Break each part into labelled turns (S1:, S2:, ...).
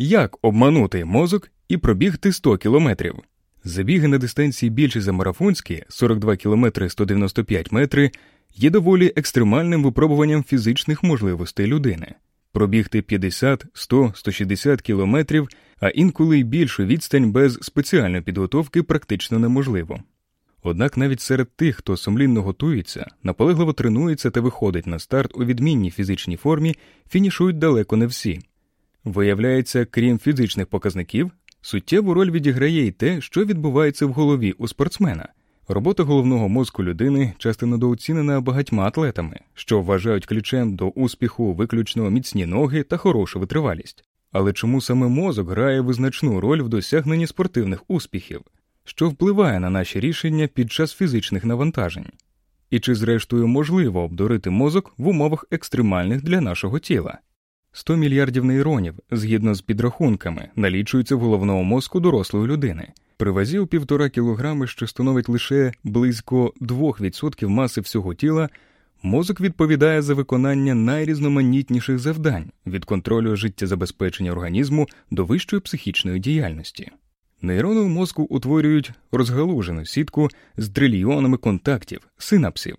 S1: Як обманути мозок і пробігти 100 кілометрів? Забіги на дистанції більше за марафонські 42 км 195 метри є доволі екстремальним випробуванням фізичних можливостей людини. Пробігти 50, 100, 160 кілометрів, а інколи й більшу відстань без спеціальної підготовки практично неможливо. Однак навіть серед тих, хто сумлінно готується, наполегливо тренується та виходить на старт у відмінній фізичній формі, фінішують далеко не всі. Виявляється, крім фізичних показників, суттєву роль відіграє й те, що відбувається в голові у спортсмена. Робота головного мозку людини часто недооцінена багатьма атлетами, що вважають ключем до успіху виключно міцні ноги та хорошу витривалість. Але чому саме мозок грає визначну роль в досягненні спортивних успіхів, що впливає на наші рішення під час фізичних навантажень? І чи, зрештою, можливо обдурити мозок в умовах екстремальних для нашого тіла? 100 мільярдів нейронів, згідно з підрахунками, налічуються в головному мозку дорослої людини. При вазі у півтора кілограми, що становить лише близько 2% маси всього тіла, мозок відповідає за виконання найрізноманітніших завдань від контролю життєзабезпечення організму до вищої психічної діяльності. Нейрони в мозку утворюють розгалужену сітку з трильйонами контактів, синапсів.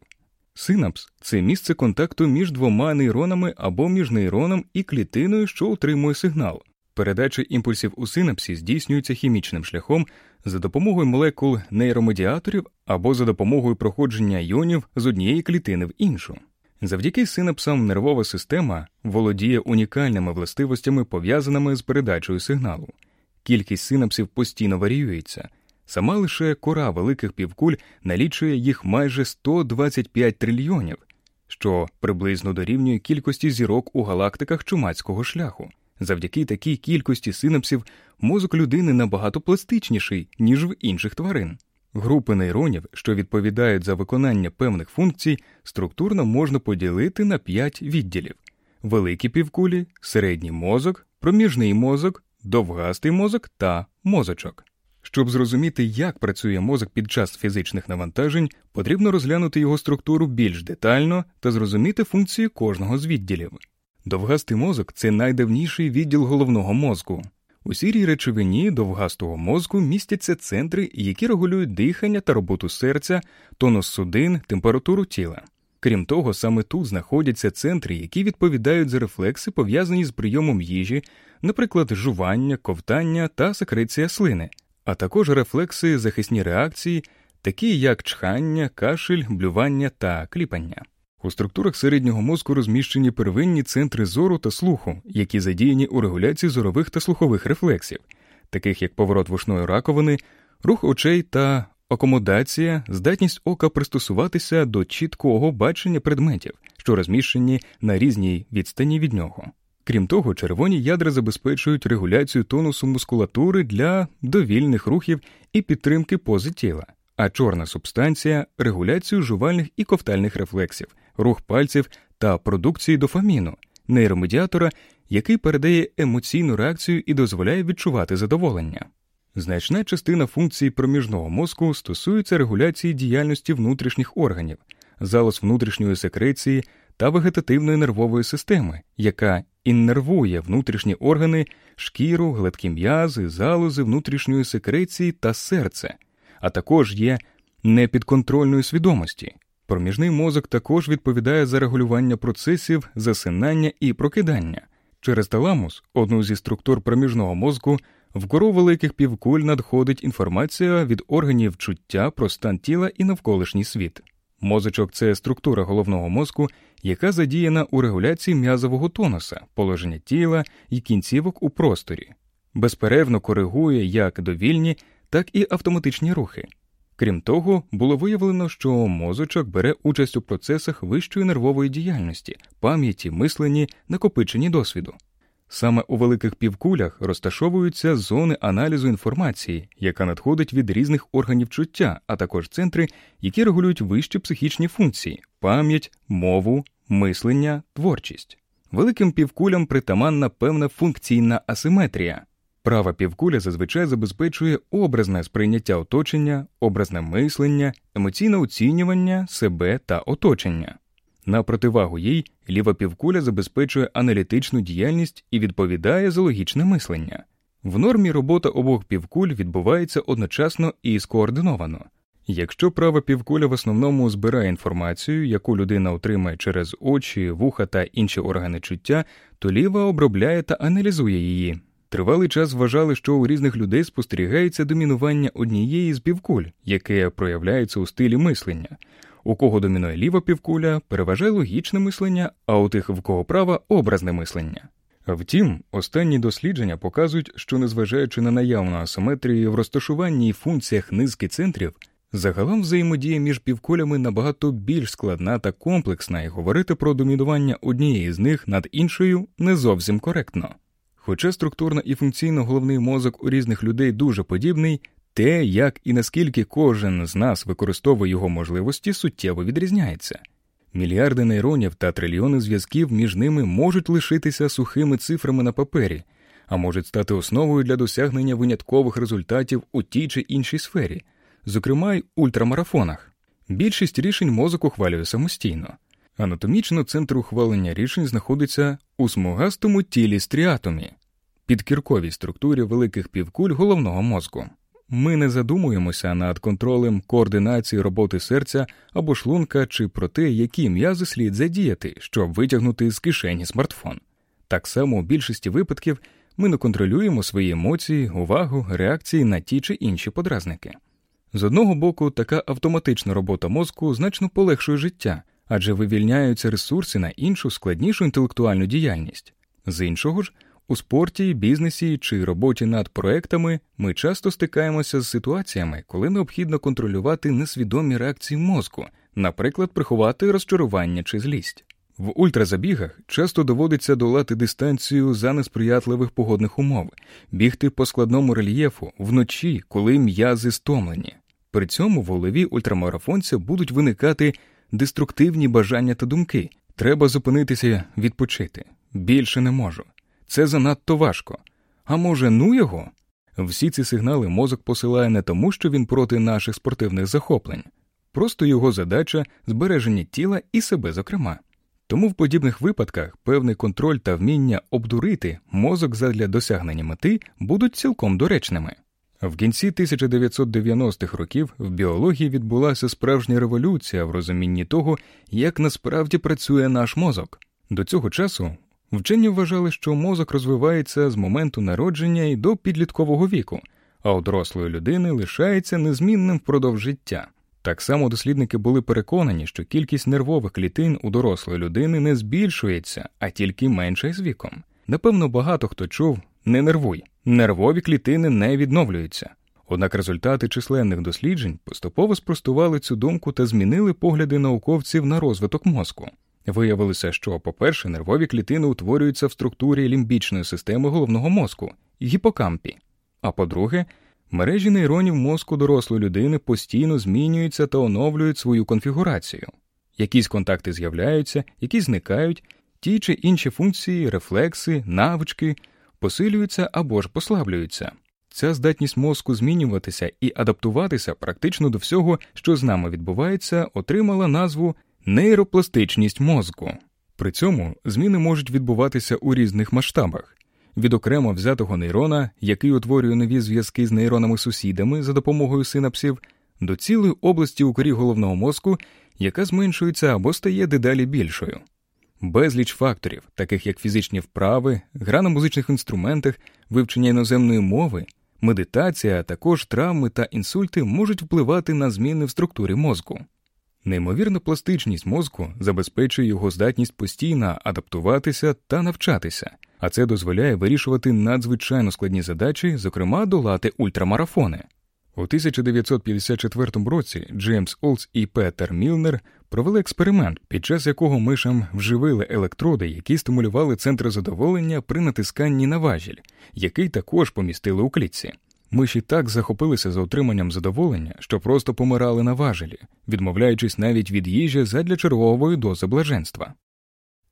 S1: Синапс це місце контакту між двома нейронами або між нейроном і клітиною, що утримує сигнал. Передача імпульсів у синапсі здійснюється хімічним шляхом за допомогою молекул нейромедіаторів або за допомогою проходження іонів з однієї клітини в іншу. Завдяки синапсам нервова система володіє унікальними властивостями, пов'язаними з передачею сигналу. Кількість синапсів постійно варіюється. Сама лише кора великих півкуль налічує їх майже 125 трильйонів, що приблизно дорівнює кількості зірок у галактиках чумацького шляху. Завдяки такій кількості синапсів мозок людини набагато пластичніший, ніж в інших тварин. Групи нейронів, що відповідають за виконання певних функцій, структурно можна поділити на п'ять відділів: великі півкулі, середній мозок, проміжний мозок, довгастий мозок та мозочок. Щоб зрозуміти, як працює мозок під час фізичних навантажень, потрібно розглянути його структуру більш детально та зрозуміти функції кожного з відділів. Довгастий мозок це найдавніший відділ головного мозку. У сірій речовині довгастого мозку містяться центри, які регулюють дихання та роботу серця, тонус судин, температуру тіла. Крім того, саме тут знаходяться центри, які відповідають за рефлекси, пов'язані з прийомом їжі, наприклад, жування, ковтання та секреція слини, а також рефлекси захисні реакції, такі як чхання, кашель, блювання та кліпання. У структурах середнього мозку розміщені первинні центри зору та слуху, які задіяні у регуляції зорових та слухових рефлексів, таких як поворот вушної раковини, рух очей та акомодація, здатність ока пристосуватися до чіткого бачення предметів, що розміщені на різній відстані від нього. Крім того, червоні ядра забезпечують регуляцію тонусу мускулатури для довільних рухів і підтримки пози тіла, а чорна субстанція регуляцію жувальних і ковтальних рефлексів, рух пальців та продукції дофаміну, нейромедіатора, який передає емоційну реакцію і дозволяє відчувати задоволення. Значна частина функцій проміжного мозку стосується регуляції діяльності внутрішніх органів, залоз внутрішньої секреції та вегетативної нервової системи, яка іннервує внутрішні органи, шкіру, гладкі м'язи, залози внутрішньої секреції та серце, а також є непідконтрольної свідомості. Проміжний мозок також відповідає за регулювання процесів засинання і прокидання. Через таламус, одну зі структур проміжного мозку, в кору великих півкуль надходить інформація від органів чуття про стан тіла і навколишній світ. Мозочок це структура головного мозку, яка задіяна у регуляції м'язового тонуса, положення тіла і кінцівок у просторі, безперервно коригує як довільні, так і автоматичні рухи. Крім того, було виявлено, що мозочок бере участь у процесах вищої нервової діяльності, пам'яті, мисленні, накопиченні досвіду. Саме у великих півкулях розташовуються зони аналізу інформації, яка надходить від різних органів чуття, а також центри, які регулюють вищі психічні функції пам'ять, мову, мислення, творчість. Великим півкулям притаманна певна функційна асиметрія. Права півкуля зазвичай забезпечує образне сприйняття оточення, образне мислення, емоційне оцінювання себе та оточення. На противагу їй ліва півкуля забезпечує аналітичну діяльність і відповідає за логічне мислення. В нормі робота обох півкуль відбувається одночасно і скоординовано. Якщо права півкуля в основному збирає інформацію, яку людина отримає через очі, вуха та інші органи чуття, то ліва обробляє та аналізує її. Тривалий час вважали, що у різних людей спостерігається домінування однієї з півкуль, яке проявляється у стилі мислення. У кого домінує ліва півкуля, переважає логічне мислення, а у тих, в кого права образне мислення. Втім, останні дослідження показують, що незважаючи на наявну асиметрію в розташуванні і функціях низки центрів, загалом взаємодія між півкулями набагато більш складна та комплексна, і говорити про домінування однієї з них над іншою не зовсім коректно. Хоча структурно і функційно головний мозок у різних людей дуже подібний, те, як і наскільки кожен з нас використовує його можливості, суттєво відрізняється. Мільярди нейронів та трильйони зв'язків між ними можуть лишитися сухими цифрами на папері, а можуть стати основою для досягнення виняткових результатів у тій чи іншій сфері, зокрема й ультрамарафонах. Більшість рішень мозок ухвалює самостійно. Анатомічно центр ухвалення рішень знаходиться у смугастому тілі стріатомі, підкірковій структурі великих півкуль головного мозку. Ми не задумуємося над контролем координації роботи серця або шлунка чи про те, які м'язи слід задіяти, щоб витягнути з кишені смартфон. Так само у більшості випадків ми не контролюємо свої емоції, увагу, реакції на ті чи інші подразники. З одного боку, така автоматична робота мозку значно полегшує життя, адже вивільняються ресурси на іншу складнішу інтелектуальну діяльність. З іншого ж, у спорті, бізнесі чи роботі над проектами ми часто стикаємося з ситуаціями, коли необхідно контролювати несвідомі реакції мозку, наприклад, приховати розчарування чи злість. В ультразабігах часто доводиться долати дистанцію за несприятливих погодних умов, бігти по складному рельєфу вночі, коли м'язи стомлені. При цьому в голові ультрамарафонця будуть виникати деструктивні бажання та думки. Треба зупинитися, відпочити. Більше не можу. Це занадто важко. А може, ну його? Всі ці сигнали мозок посилає не тому, що він проти наших спортивних захоплень, просто його задача збереження тіла і себе, зокрема. Тому в подібних випадках певний контроль та вміння обдурити мозок задля досягнення мети будуть цілком доречними. В кінці 1990-х років в біології відбулася справжня революція в розумінні того, як насправді працює наш мозок. До цього часу вчені вважали, що мозок розвивається з моменту народження і до підліткового віку, а у дорослої людини лишається незмінним впродовж життя. Так само дослідники були переконані, що кількість нервових клітин у дорослої людини не збільшується, а тільки менше з віком. Напевно, багато хто чув не нервуй, нервові клітини не відновлюються. Однак результати численних досліджень поступово спростували цю думку та змінили погляди науковців на розвиток мозку. Виявилося, що, по-перше, нервові клітини утворюються в структурі лімбічної системи головного мозку гіпокампі, а по-друге, мережі нейронів мозку дорослої людини постійно змінюються та оновлюють свою конфігурацію. Якісь контакти з'являються, які зникають, ті чи інші функції, рефлекси, навички посилюються або ж послаблюються. Ця здатність мозку змінюватися і адаптуватися практично до всього, що з нами відбувається, отримала назву нейропластичність мозку. При цьому зміни можуть відбуватися у різних масштабах від окремо взятого нейрона, який утворює нові зв'язки з нейронами-сусідами за допомогою синапсів, до цілої області у корі головного мозку, яка зменшується або стає дедалі більшою. Безліч факторів, таких як фізичні вправи, гра на музичних інструментах, вивчення іноземної мови, медитація, а також травми та інсульти можуть впливати на зміни в структурі мозку. Неймовірна пластичність мозку забезпечує його здатність постійно адаптуватися та навчатися, а це дозволяє вирішувати надзвичайно складні задачі, зокрема долати ультрамарафони. У 1954 році Джеймс Олдс і Петер Мілнер провели експеримент, під час якого мишам вживили електроди, які стимулювали центр задоволення при натисканні на важіль, який також помістили у клітці. Миші так захопилися за отриманням задоволення, що просто помирали на важелі, відмовляючись навіть від їжі задля чергової дози блаженства.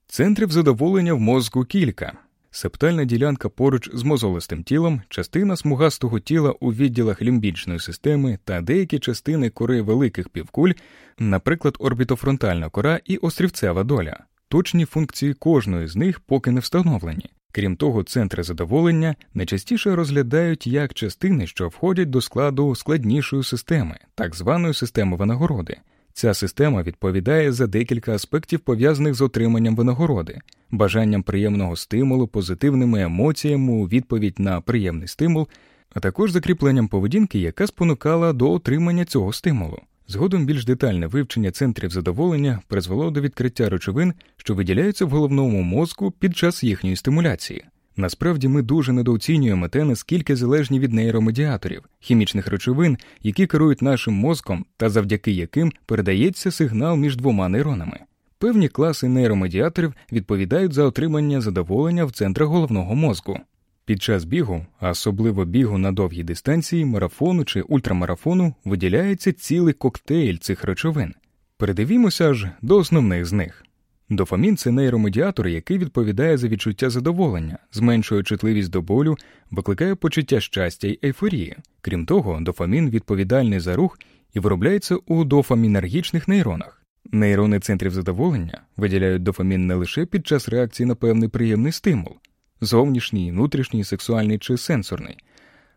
S1: Центрів задоволення в мозку кілька. септальна ділянка поруч з мозолистим тілом, частина смугастого тіла у відділах лімбічної системи та деякі частини кори великих півкуль, наприклад, орбітофронтальна кора і острівцева доля. Точні функції кожної з них поки не встановлені. Крім того, центри задоволення найчастіше розглядають як частини, що входять до складу складнішої системи, так званої системи винагороди. Ця система відповідає за декілька аспектів, пов'язаних з отриманням винагороди, бажанням приємного стимулу, позитивними емоціями у відповідь на приємний стимул, а також закріпленням поведінки, яка спонукала до отримання цього стимулу. Згодом більш детальне вивчення центрів задоволення призвело до відкриття речовин, що виділяються в головному мозку під час їхньої стимуляції. Насправді ми дуже недооцінюємо те, наскільки залежні від нейромедіаторів, хімічних речовин, які керують нашим мозком та завдяки яким передається сигнал між двома нейронами. Певні класи нейромедіаторів відповідають за отримання задоволення в центрах головного мозку. Під час бігу, а особливо бігу на довгій дистанції, марафону чи ультрамарафону, виділяється цілий коктейль цих речовин. Передивімося ж до основних з них. Дофамін це нейромедіатор, який відповідає за відчуття задоволення, зменшує чутливість до болю, викликає почуття щастя й ейфорії. Крім того, дофамін відповідальний за рух і виробляється у дофамінергічних нейронах. Нейрони центрів задоволення виділяють дофамін не лише під час реакції на певний приємний стимул, зовнішній, внутрішній, сексуальний чи сенсорний,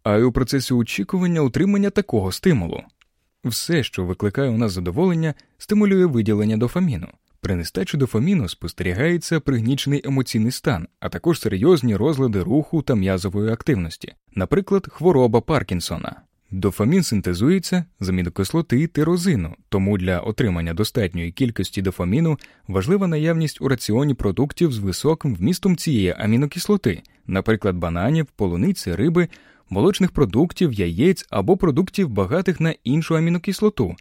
S1: а й у процесі очікування утримання такого стимулу. Все, що викликає у нас задоволення, стимулює виділення дофаміну. При нестачі дофаміну спостерігається пригнічений емоційний стан, а також серйозні розлади руху та м'язової активності, наприклад, хвороба Паркінсона. Дофамін синтезується з амінокислоти тирозину, тому для отримання достатньої кількості дофаміну важлива наявність у раціоні продуктів з високим вмістом цієї амінокислоти, наприклад, бананів, полуниці, риби, молочних продуктів, яєць або продуктів, багатих на іншу амінокислоту,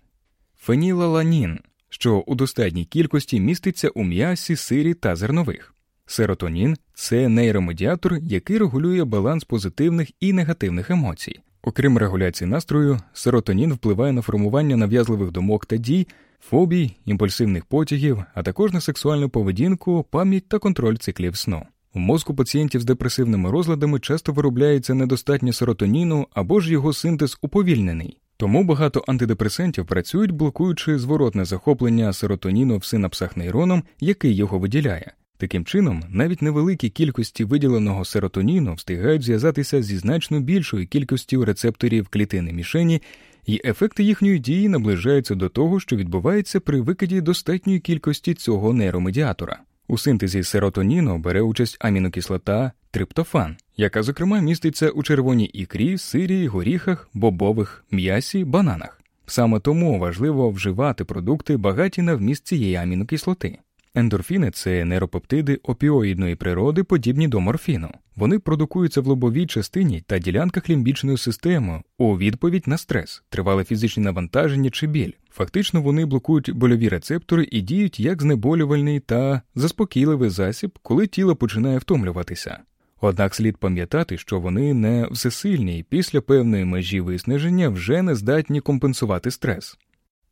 S1: фенілаланін, що у достатній кількості міститься у м'ясі, сирі та зернових. Серотонін це нейромедіатор, який регулює баланс позитивних і негативних емоцій. Окрім регуляції настрою, серотонін впливає на формування нав'язливих думок та дій, фобій, імпульсивних потягів, а також на сексуальну поведінку, пам'ять та контроль циклів сну. У мозку пацієнтів з депресивними розладами часто виробляється недостатньо серотоніну або ж його синтез уповільнений. Тому багато антидепресантів працюють, блокуючи зворотне захоплення серотоніну в синапсах нейроном, який його виділяє. Таким чином, навіть невеликі кількості виділеного серотоніну встигають зв'язатися зі значно більшою кількістю рецепторів клітини мішені, і ефекти їхньої дії наближаються до того, що відбувається при викиді достатньої кількості цього нейромедіатора. У синтезі серотоніну бере участь амінокислота триптофан, яка, зокрема, міститься у червоній ікрі, сирі, горіхах, бобових, м'ясі, бананах. Саме тому важливо вживати продукти, багаті на вміст цієї амінокислоти. Ендорфіни це нейропептиди опіоїдної природи, подібні до морфіну. Вони продукуються в лобовій частині та ділянках лімбічної системи у відповідь на стрес, тривале фізичне навантаження чи біль. Фактично вони блокують больові рецептори і діють як знеболювальний та заспокійливий засіб, коли тіло починає втомлюватися. Однак слід пам'ятати, що вони не всесильні і після певної межі виснаження вже не здатні компенсувати стрес.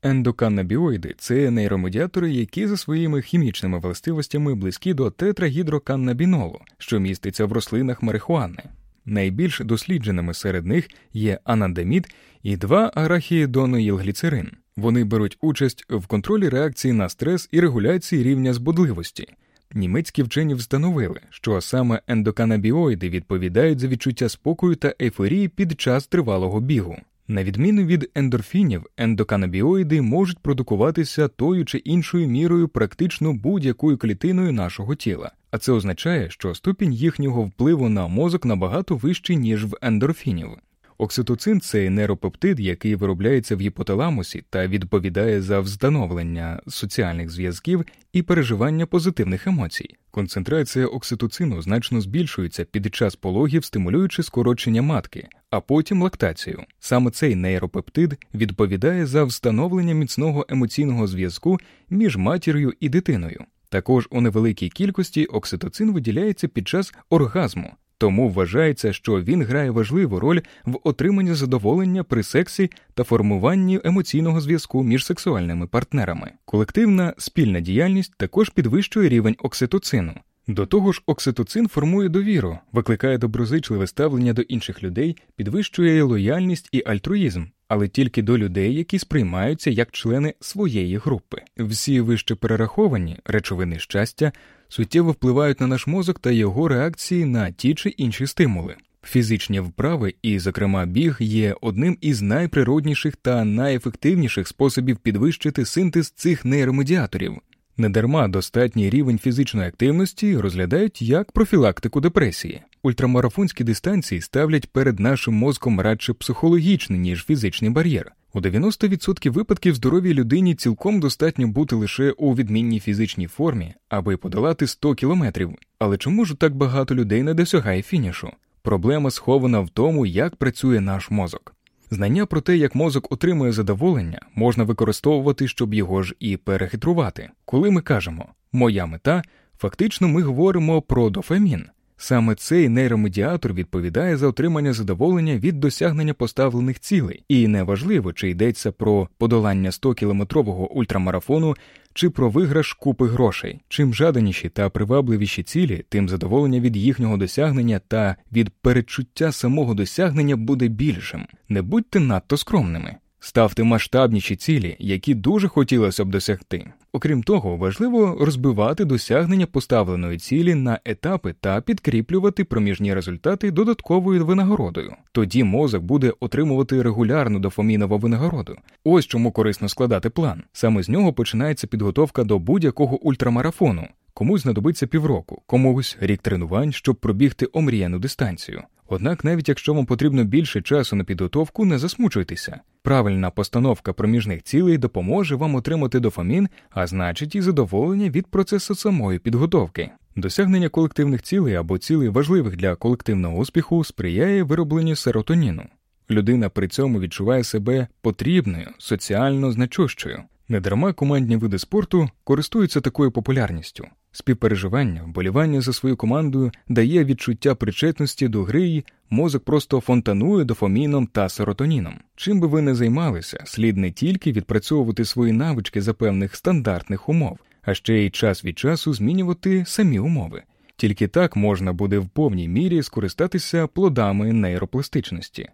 S1: Ендоканнабіоїди це нейромедіатори, які за своїми хімічними властивостями близькі до тетрагідроканнабінолу, що міститься в рослинах марихуани. Найбільш дослідженими серед них є анандамід і два арахіїдоноїлгліцерин. Вони беруть участь в контролі реакції на стрес і регуляції рівня збудливості. Німецькі вчені встановили, що саме ендоканабіоїди відповідають за відчуття спокою та ейфорії під час тривалого бігу. На відміну від ендорфінів, ендоканабіоїди можуть продукуватися тою чи іншою мірою практично будь-якою клітиною нашого тіла, а це означає, що ступінь їхнього впливу на мозок набагато вищий, ніж в ендорфінів. Окситоцин це нейропептид, який виробляється в гіпоталамусі та відповідає за встановлення соціальних зв'язків і переживання позитивних емоцій. Концентрація окситоцину значно збільшується під час пологів, стимулюючи скорочення матки, а потім лактацію. Саме цей нейропептид відповідає за встановлення міцного емоційного зв'язку між матір'ю і дитиною. Також у невеликій кількості окситоцин виділяється під час оргазму, тому вважається, що він грає важливу роль в отриманні задоволення при сексі та формуванні емоційного зв'язку між сексуальними партнерами. Колективна спільна діяльність також підвищує рівень окситоцину. До того ж, окситоцин формує довіру, викликає доброзичливе ставлення до інших людей, підвищує лояльність і альтруїзм, але тільки до людей, які сприймаються як члени своєї групи. Всі вище перераховані речовини щастя суттєво впливають на наш мозок та його реакції на ті чи інші стимули. Фізичні вправи, і, зокрема, біг, є одним із найприродніших та найефективніших способів підвищити синтез цих нейромедіаторів. Недарма достатній рівень фізичної активності розглядають як профілактику депресії. Ультрамарафонські дистанції ставлять перед нашим мозком радше психологічний, ніж фізичний бар'єр. У 90% випадків здоровій людині цілком достатньо бути лише у відмінній фізичній формі, аби подолати 100 кілометрів. Але чому ж так багато людей не досягає фінішу? Проблема схована в тому, як працює наш мозок. Знання про те, як мозок отримує задоволення, можна використовувати, щоб його ж і перехитрувати. Коли ми кажемо Моя мета, фактично ми говоримо про дофамін. Саме цей нейромедіатор відповідає за отримання задоволення від досягнення поставлених цілей, і неважливо, чи йдеться про подолання 100-кілометрового ультрамарафону чи про виграш купи грошей. Чим жаданіші та привабливіші цілі, тим задоволення від їхнього досягнення та від передчуття самого досягнення буде більшим. Не будьте надто скромними. Ставте масштабніші цілі, які дуже хотілося б досягти. Окрім того, важливо розбивати досягнення поставленої цілі на етапи та підкріплювати проміжні результати додатковою винагородою. Тоді мозок буде отримувати регулярну дофамінову винагороду. Ось чому корисно складати план. Саме з нього починається підготовка до будь-якого ультрамарафону. Комусь знадобиться півроку, комусь рік тренувань, щоб пробігти омріяну дистанцію. Однак, навіть якщо вам потрібно більше часу на підготовку, не засмучуйтеся. Правильна постановка проміжних цілей допоможе вам отримати дофамін, а значить і задоволення від процесу самої підготовки. Досягнення колективних цілей або цілей важливих для колективного успіху сприяє виробленню серотоніну. Людина при цьому відчуває себе потрібною, соціально значущою. Недарма командні види спорту користуються такою популярністю. Співпереживання, вболівання за свою командою дає відчуття причетності до гри, і мозок просто фонтанує дофаміном та серотоніном. Чим би ви не займалися, слід не тільки відпрацьовувати свої навички за певних стандартних умов, а ще й час від часу змінювати самі умови. Тільки так можна буде в повній мірі скористатися плодами нейропластичності.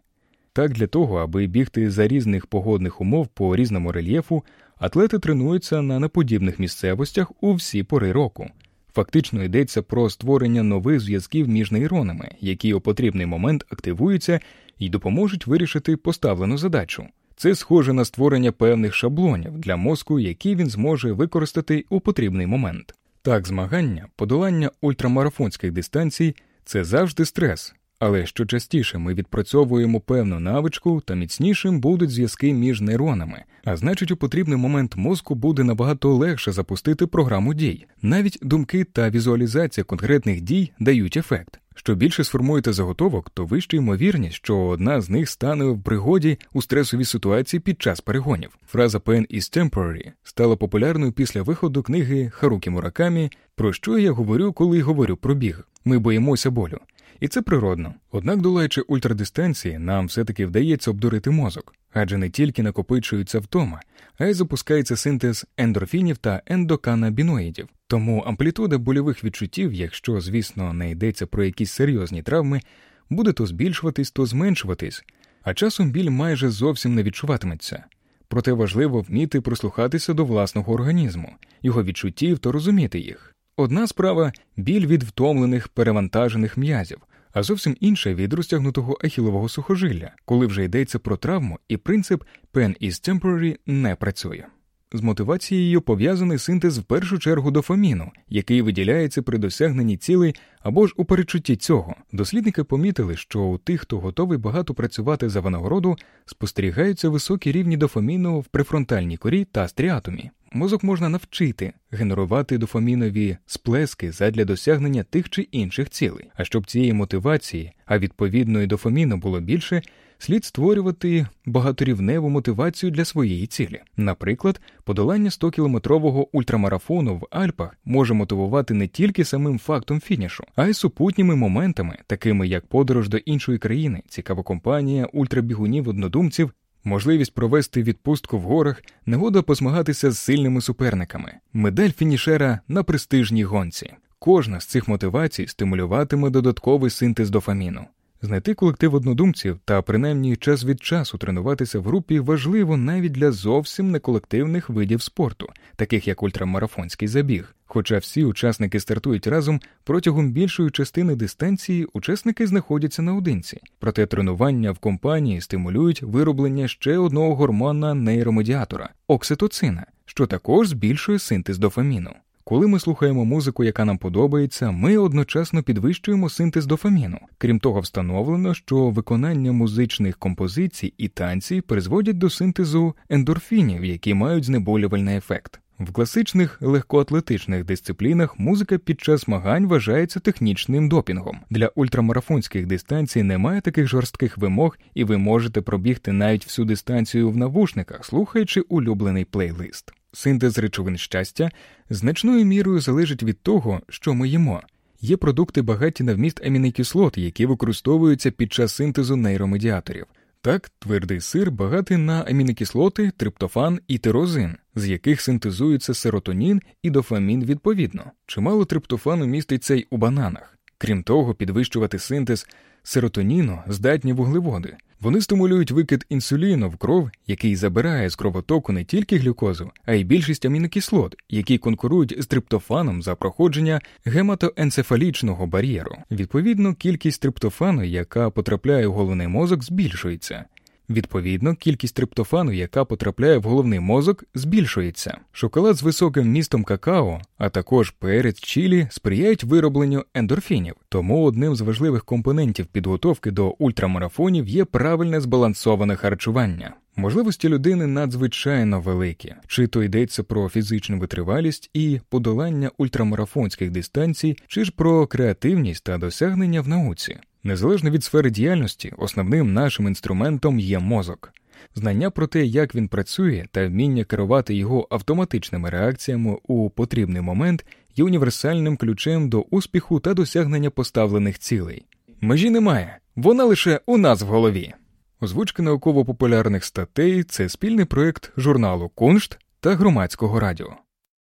S1: Так для того, аби бігти за різних погодних умов по різному рельєфу, атлети тренуються на неподібних місцевостях у всі пори року. Фактично йдеться про створення нових зв'язків між нейронами, які у потрібний момент активуються і допоможуть вирішити поставлену задачу. Це схоже на створення певних шаблонів для мозку, які він зможе використати у потрібний момент. Так, змагання, подолання ультрамарафонських дистанцій це завжди стрес, але що частіше ми відпрацьовуємо певну навичку, та міцнішим будуть зв'язки між нейронами, а значить, у потрібний момент мозку буде набагато легше запустити програму дій. Навіть думки та візуалізація конкретних дій дають ефект. Що більше сформуєте заготовок, то вища ймовірність, що одна з них стане в пригоді у стресовій ситуації під час перегонів. Фраза «Pain is temporary» стала популярною після виходу книги Харукі Муракамі, про що я говорю, коли говорю про біг. Ми боїмося болю. І це природно. Однак, долаючи ультрадистанції, нам все-таки вдається обдурити мозок, адже не тільки накопичується втома, а й запускається синтез ендорфінів та ендоканабіноїдів. Тому амплітуда больових відчуттів, якщо, звісно, не йдеться про якісь серйозні травми, буде то збільшуватись, то зменшуватись, а часом біль майже зовсім не відчуватиметься. Проте важливо вміти прислухатися до власного організму, його відчуттів та розуміти їх. Одна справа біль від втомлених перевантажених м'язів, а зовсім інша від розтягнутого ахілового сухожилля, коли вже йдеться про травму, і принцип «pen is temporary» не працює. З мотивацією пов'язаний синтез в першу чергу дофаміну, який виділяється при досягненні цілей або ж у перечутті цього. Дослідники помітили, що у тих, хто готовий багато працювати за винагороду, спостерігаються високі рівні дофаміну в префронтальній корі та стріатумі. Мозок можна навчити генерувати дофамінові сплески задля досягнення тих чи інших цілей. А щоб цієї мотивації, а відповідно і дофаміну було більше, слід створювати багаторівневу мотивацію для своєї цілі. Наприклад, подолання 100-кілометрового ультрамарафону в Альпах може мотивувати не тільки самим фактом фінішу, а й супутніми моментами, такими як подорож до іншої країни, цікава компанія ультрабігунів однодумців можливість провести відпустку в горах, нагода позмагатися з сильними суперниками, медаль фінішера на престижній гонці. кожна з цих мотивацій стимулюватиме додатковий синтез дофаміну. Знайти колектив однодумців та принаймні час від часу тренуватися в групі важливо навіть для зовсім неколективних видів спорту, таких як ультрамарафонський забіг. Хоча всі учасники стартують разом протягом більшої частини дистанції, учасники знаходяться наодинці, проте тренування в компанії стимулюють вироблення ще одного гормона нейромедіатора окситоцина, що також збільшує синтез дофаміну. Коли ми слухаємо музику, яка нам подобається, ми одночасно підвищуємо синтез дофаміну. Крім того, встановлено, що виконання музичних композицій і танці призводять до синтезу ендорфінів, які мають знеболювальний ефект. В класичних легкоатлетичних дисциплінах музика під час змагань вважається технічним допінгом. Для ультрамарафонських дистанцій немає таких жорстких вимог, і ви можете пробігти навіть всю дистанцію в навушниках, слухаючи улюблений плейлист. Синтез речовин щастя значною мірою залежить від того, що ми їмо. Є продукти багаті на вміст амінокислот, які використовуються під час синтезу нейромедіаторів. Так, твердий сир багатий на амінокислоти, триптофан і тирозин, з яких синтезуються серотонін і дофамін відповідно. Чимало триптофану міститься й у бананах. Крім того, підвищувати синтез серотоніну здатні вуглеводи. Вони стимулюють викид інсуліну в кров, який забирає з кровотоку не тільки глюкозу, а й більшість амінокислот, які конкурують з триптофаном за проходження гематоенцефалічного бар'єру. Відповідно, кількість триптофану, яка потрапляє у головний мозок, збільшується. Відповідно, кількість триптофану, яка потрапляє в головний мозок, збільшується. Шоколад з високим містом какао, а також перець чілі сприяють виробленню ендорфінів. Тому одним з важливих компонентів підготовки до ультрамарафонів є правильне збалансоване харчування. Можливості людини надзвичайно великі, чи то йдеться про фізичну витривалість і подолання ультрамарафонських дистанцій, чи ж про креативність та досягнення в науці. Незалежно від сфери діяльності, основним нашим інструментом є мозок. Знання про те, як він працює, та вміння керувати його автоматичними реакціями у потрібний момент є універсальним ключем до успіху та досягнення поставлених цілей. Межі немає, вона лише у нас в голові. Озвучка науково-популярних статей це спільний проєкт журналу Куншт та громадського радіо.